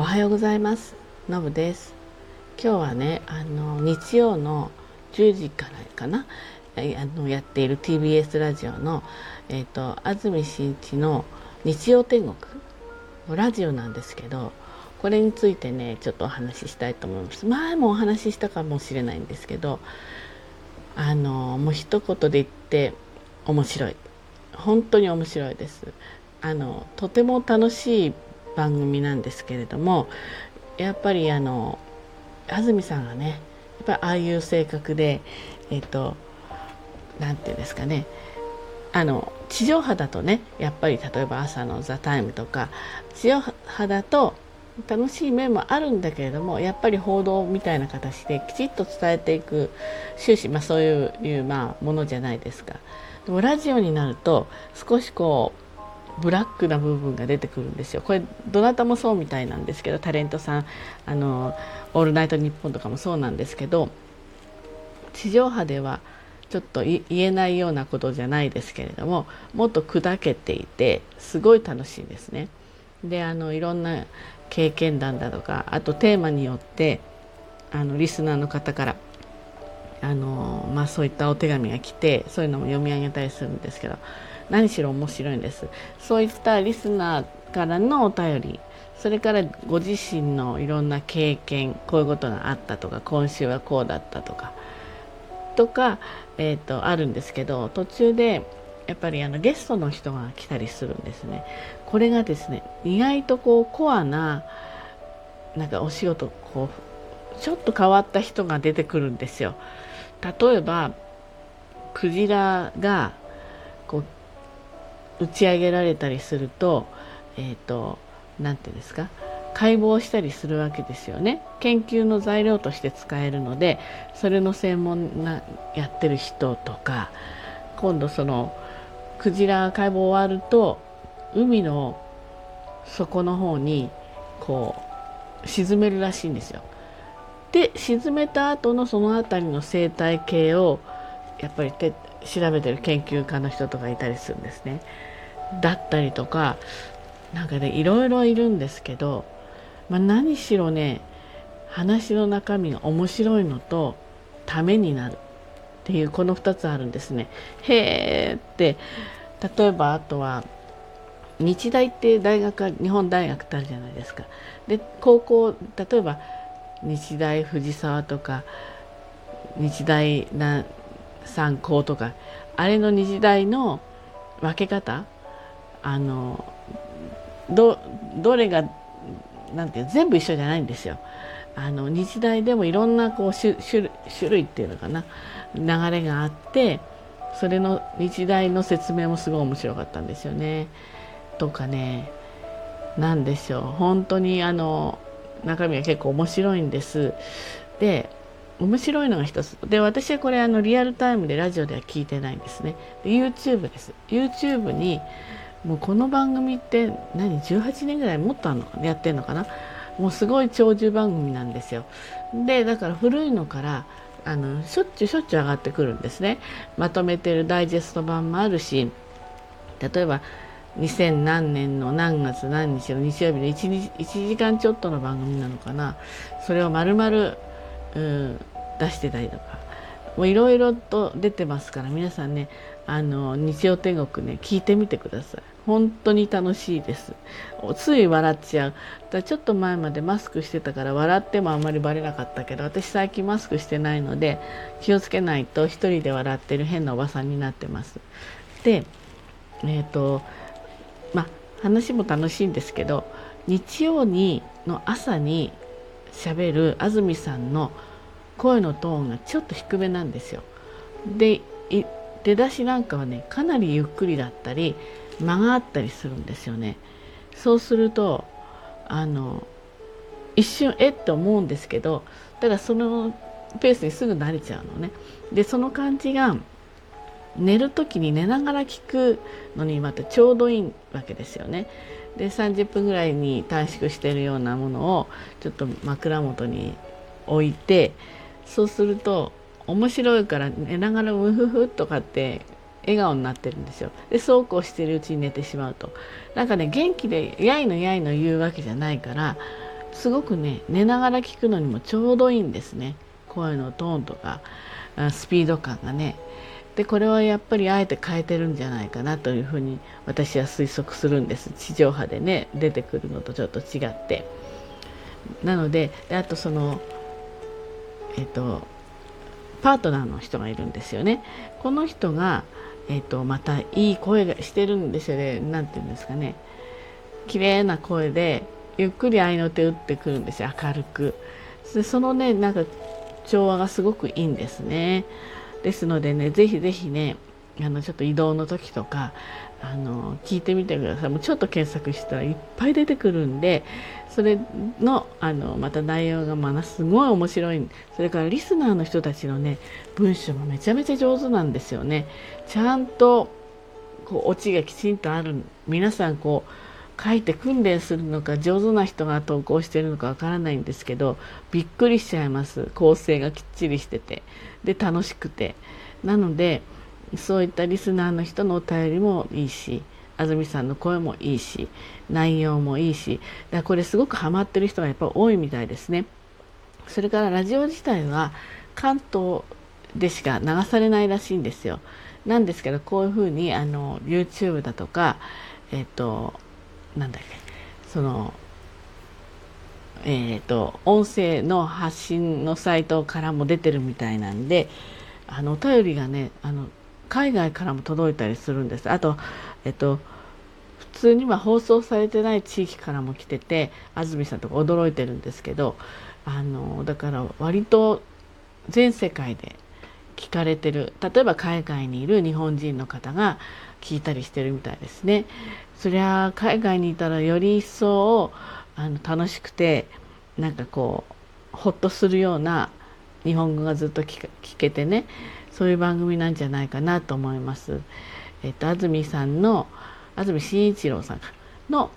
おはようございます。のぶです。今日はねあの日曜の10時からかなあのやっている TBS ラジオの、えーと、安住紳一の日曜天国のラジオなんですけどこれについてねちょっとお話ししたいと思います。前もお話ししたかもしれないんですけどあのもう一言で言って面白い。本当に面白いです。あのとても楽しい番組なんですけれどもやっぱりあの安住さんがねやっぱああいう性格でえっ、と何て言うんですかねあの地上波だとねやっぱり例えば朝の「ザタイムとか地上波だと楽しい面もあるんだけれどもやっぱり報道みたいな形できちっと伝えていく終始、まあ、そういうまあ、ものじゃないですか。でもラジオになると少しこうブラックな部分が出てくるんですよこれどなたもそうみたいなんですけどタレントさんあの「オールナイトニッポン」とかもそうなんですけど地上波ではちょっと言えないようなことじゃないですけれどももっと砕けていてすごい楽しいですね。であのいろんな経験談だとかあとテーマによってあのリスナーの方からあの、まあ、そういったお手紙が来てそういうのも読み上げたりするんですけど何しろ面白いんです。そういったリスナーからのお便り。それからご自身のいろんな経験こういうことがあったとか今週はこうだったとかとか、えーと、あるんですけど途中でやっぱりあのゲストの人が来たりするんですね。これがですね意外とこうコアななんかお仕事こうちょっと変わった人が出てくるんですよ。例えばクジラがこう打ち上げられたりするとえっ、ー、と何て言うんですか解剖したりするわけですよね研究の材料として使えるのでそれの専門なやってる人とか今度そのクジラ解剖終わると海の底の方にこう沈めるらしいんですよ。で沈めた後のその辺りの生態系をやっぱり調べてる研究家の人とかいたりするんですね。だったりとかなんかねいろいろいるんですけど、まあ、何しろね話の中身が面白いのとためになるっていうこの2つあるんですね。へーって例えばあとは日大って大学は日本大学ってあるじゃないですか。で高校例えば日大藤沢とか日大な三高とかあれの日大の分け方あのどどれがなんていう全部一緒じゃないんですよ。あの日大でもいろんなこう種種類っていうのかな流れがあってそれの日大の説明もすごい面白かったんですよね。とかね何でしょう本当にあの中身は結構面白いんです。で面白いのが一つで私はこれあのリアルタイムでラジオでは聞いてないんですねで YouTube です YouTube にもうこの番組って何18年ぐらいもっとあのやってんのかなもうすごい長寿番組なんですよ。でだから古いのからあのしょっちゅうしょっちゅう上がってくるんですね。まとめてるダイジェスト版もあるし例えば2000何年の何月何日の日曜日の 1, 1時間ちょっとの番組なのかな。それを丸々、うん、出してたりとか。もういろいろと出てますから皆さんねあの日曜天国ね聞いてみてください。本当に楽しいです。つい笑っちゃう。だちょっと前までマスクしてたから笑ってもあんまりバレなかったけど私最近マスクしてないので気をつけないと一人で笑ってる変なおばさんになってます。でえっ、ー、とまあ話も楽しいんですけど日曜にの朝にしゃべる安住さんの声のトーンがちょっと低めなんですよ。で出だしなんかはねかなりゆっくりだったり間があったりするんですよね。そうするとあの一瞬えっ？て思うんですけどただそのペースにすぐ慣れちゃうのね。でその感じが寝る時に寝ながら聞くのにまたちょうどいいわけですよね。で30分ぐらいに短縮してるようなものをちょっと枕元に置いてそうすると面白いから寝ながらウフフとかって笑顔になってるんですよ。でそうこうしてるうちに寝てしまうと。なんかね元気でやいのやいの言うわけじゃないからすごくね寝ながら聞くのにもちょうどいいんですね。声のトーンとかスピード感がね。でこれはやっぱりあえて変えてるんじゃないかなというふうに私は推測するんです。地上波でね出てくるのとちょっと違って。なのでであとそのえっ、とパートナーの人がいるんですよね。この人が、えっと、またいい声がしてるんですよね。何て言うんですかね。綺麗な声でゆっくり合いの手打ってくるんですよ。明るく。でそのねなんか調和がすごくいいんですね。ですのでねぜひぜひねあのちょっと移動の時とかあの聞いてみてください。もうちょっと検索したらいっぱい出てくるんでそれのあのまた内容がまだすごい面白い。それからリスナーの人たちのね文章もめちゃめちゃ上手なんですよね。ちゃんとこうオチがきちんとある。皆さんこう書いて訓練するのか上手な人が投稿してるのかわからないんですけどびっくりしちゃいます。構成がきっちりしてて。で楽しくて。なのでそういったリスナーの人のお便りもいいし安住さんの声もいいし内容もいいしだからこれすごくハマってる人がやっぱ多いみたいですね。それからラジオ自体は関東でしか流されないらしいんですよ。なんですけどこういうふうにあの YouTube だとかえっ、ー、となんだっけそのえっ、ー、と音声の発信のサイトからも出てるみたいなんであのお便りがねあの海外からも届いたりするんですあとえっ、と普通には放送されてない地域からも来てて安住さんとか驚いてるんですけどあのだから割と全世界で聞かれてる例えば海外にいる日本人の方が聞いたりしてるみたいですね。そりゃ海外にいたらより一層あの楽しくてなんかこうほっとするような日本語がずっと聞けてねそういう番組なんじゃないかなと思います。えっと安住さんの安住紳一郎さんの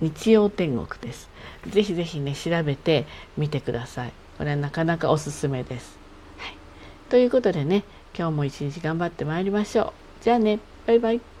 日曜天国です。ぜひぜひね調べてみてください。これはなかなかおすすめです。はい、ということでね今日も一日頑張ってまいりましょう。じゃあねバイバイ。